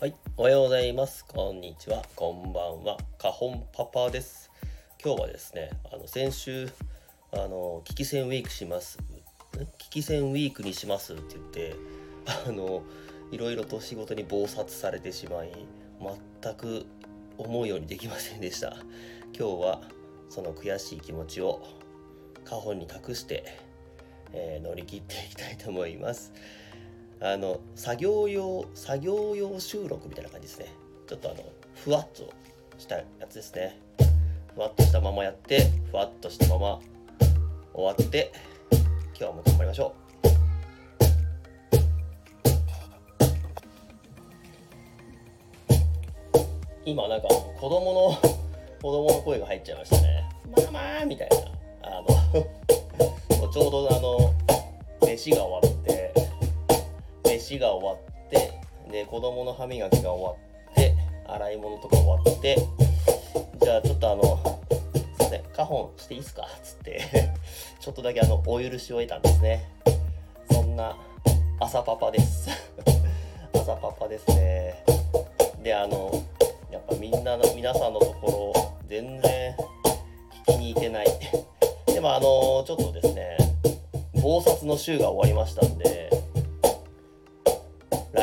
はい、おはようございます。こんにちは、こんばんは。カホンパパです。今日はですね、あの先週あの危機戦ウィークします。危機戦ウィークにします？って言って、あのいろいろと仕事に忙殺されてしまい、全く思うようにできませんでした。今日はその悔しい気持ちをカホンに託して、えー乗り切っていきたいと思います。あの作業用作業用収録みたいな感じですね。ちょっとあのふわっとしたやつですね。ふわっとしたままやってふわっとしたまま終わって今日も頑張りましょう。今なんか子供の子供の声が入っちゃいましたね。ママみたいな。あの ちょうどあの飯が終わって飯が終わってで子供の歯磨きが終わって洗い物とか終わってじゃあちょっとあのすいませんカホンしていいっすか？っつって ちょっとだけあのお許しを得たんですね。そんな朝パパです。朝パパですね。であのやっぱみんなの皆さんのところ全然聞きに行けない。でもあのちょっとですね忙殺の週が終わりましたんで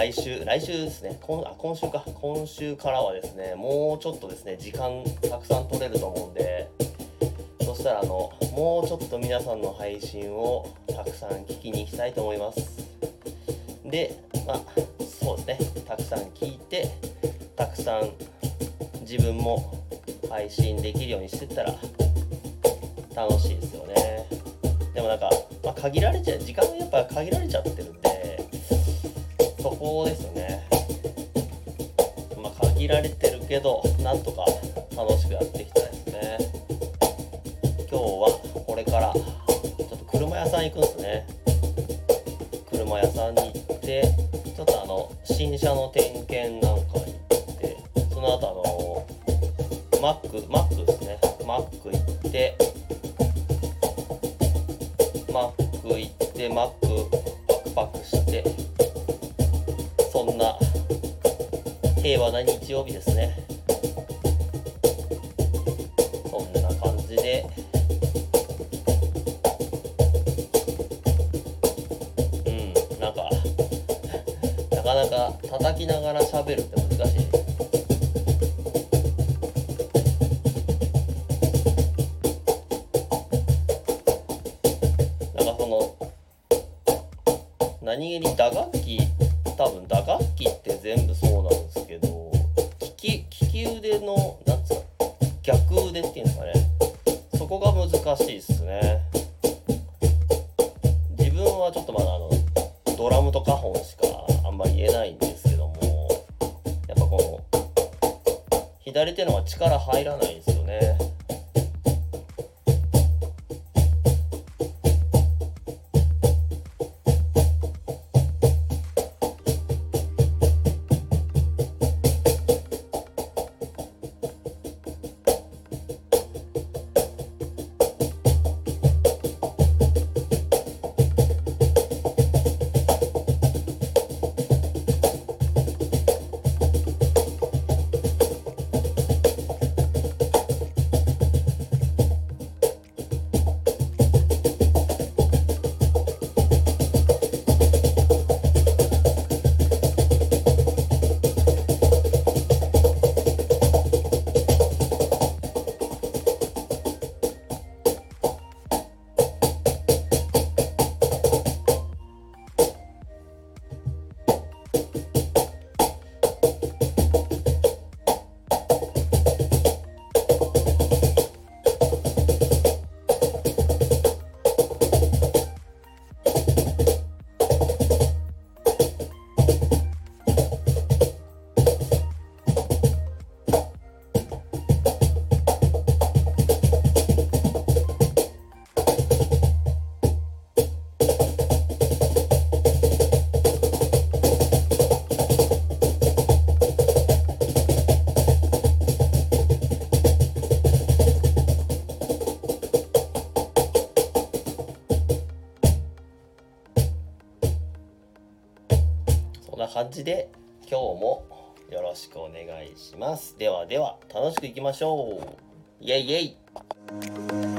来週来週ですね。今あ今週か。今週からはですねもうちょっとですね時間たくさん取れると思うんでそしたらあのもうちょっと皆さんの配信をたくさん聞きに行きたいと思います。でまあそうですね。たくさん聞いてたくさん自分も配信できるようにしてったら楽しいですよね。でもなんか、まあ、限られちゃう時間がやっぱ限られちゃってるんでそこですよね。まあ限られてるけどなんとか楽しくやっていきたいですね。今日はこれからちょっと車屋さん行くんですね。車屋さんに行ってちょっとあの新車の点検なんか行ってその後あのマックマックですね。マック行ってマック行ってマックパクパクしてそんな。平和な日曜日ですね。そんな感じで。うんなんかなかなか叩きながら喋るって難しい。なんかその何気に打楽器多分打楽器って全部そうなんですけど利き利き腕のなんつうの逆腕っていうんですかね。そこが難しいっすね。自分はちょっとまだあのドラムとカホンしかあんまり言えないんですけどもやっぱこの左手のは力入らないんですよね。感じで今日もよろしくお願いします。ではでは楽しくいきましょう。イエイイエイ。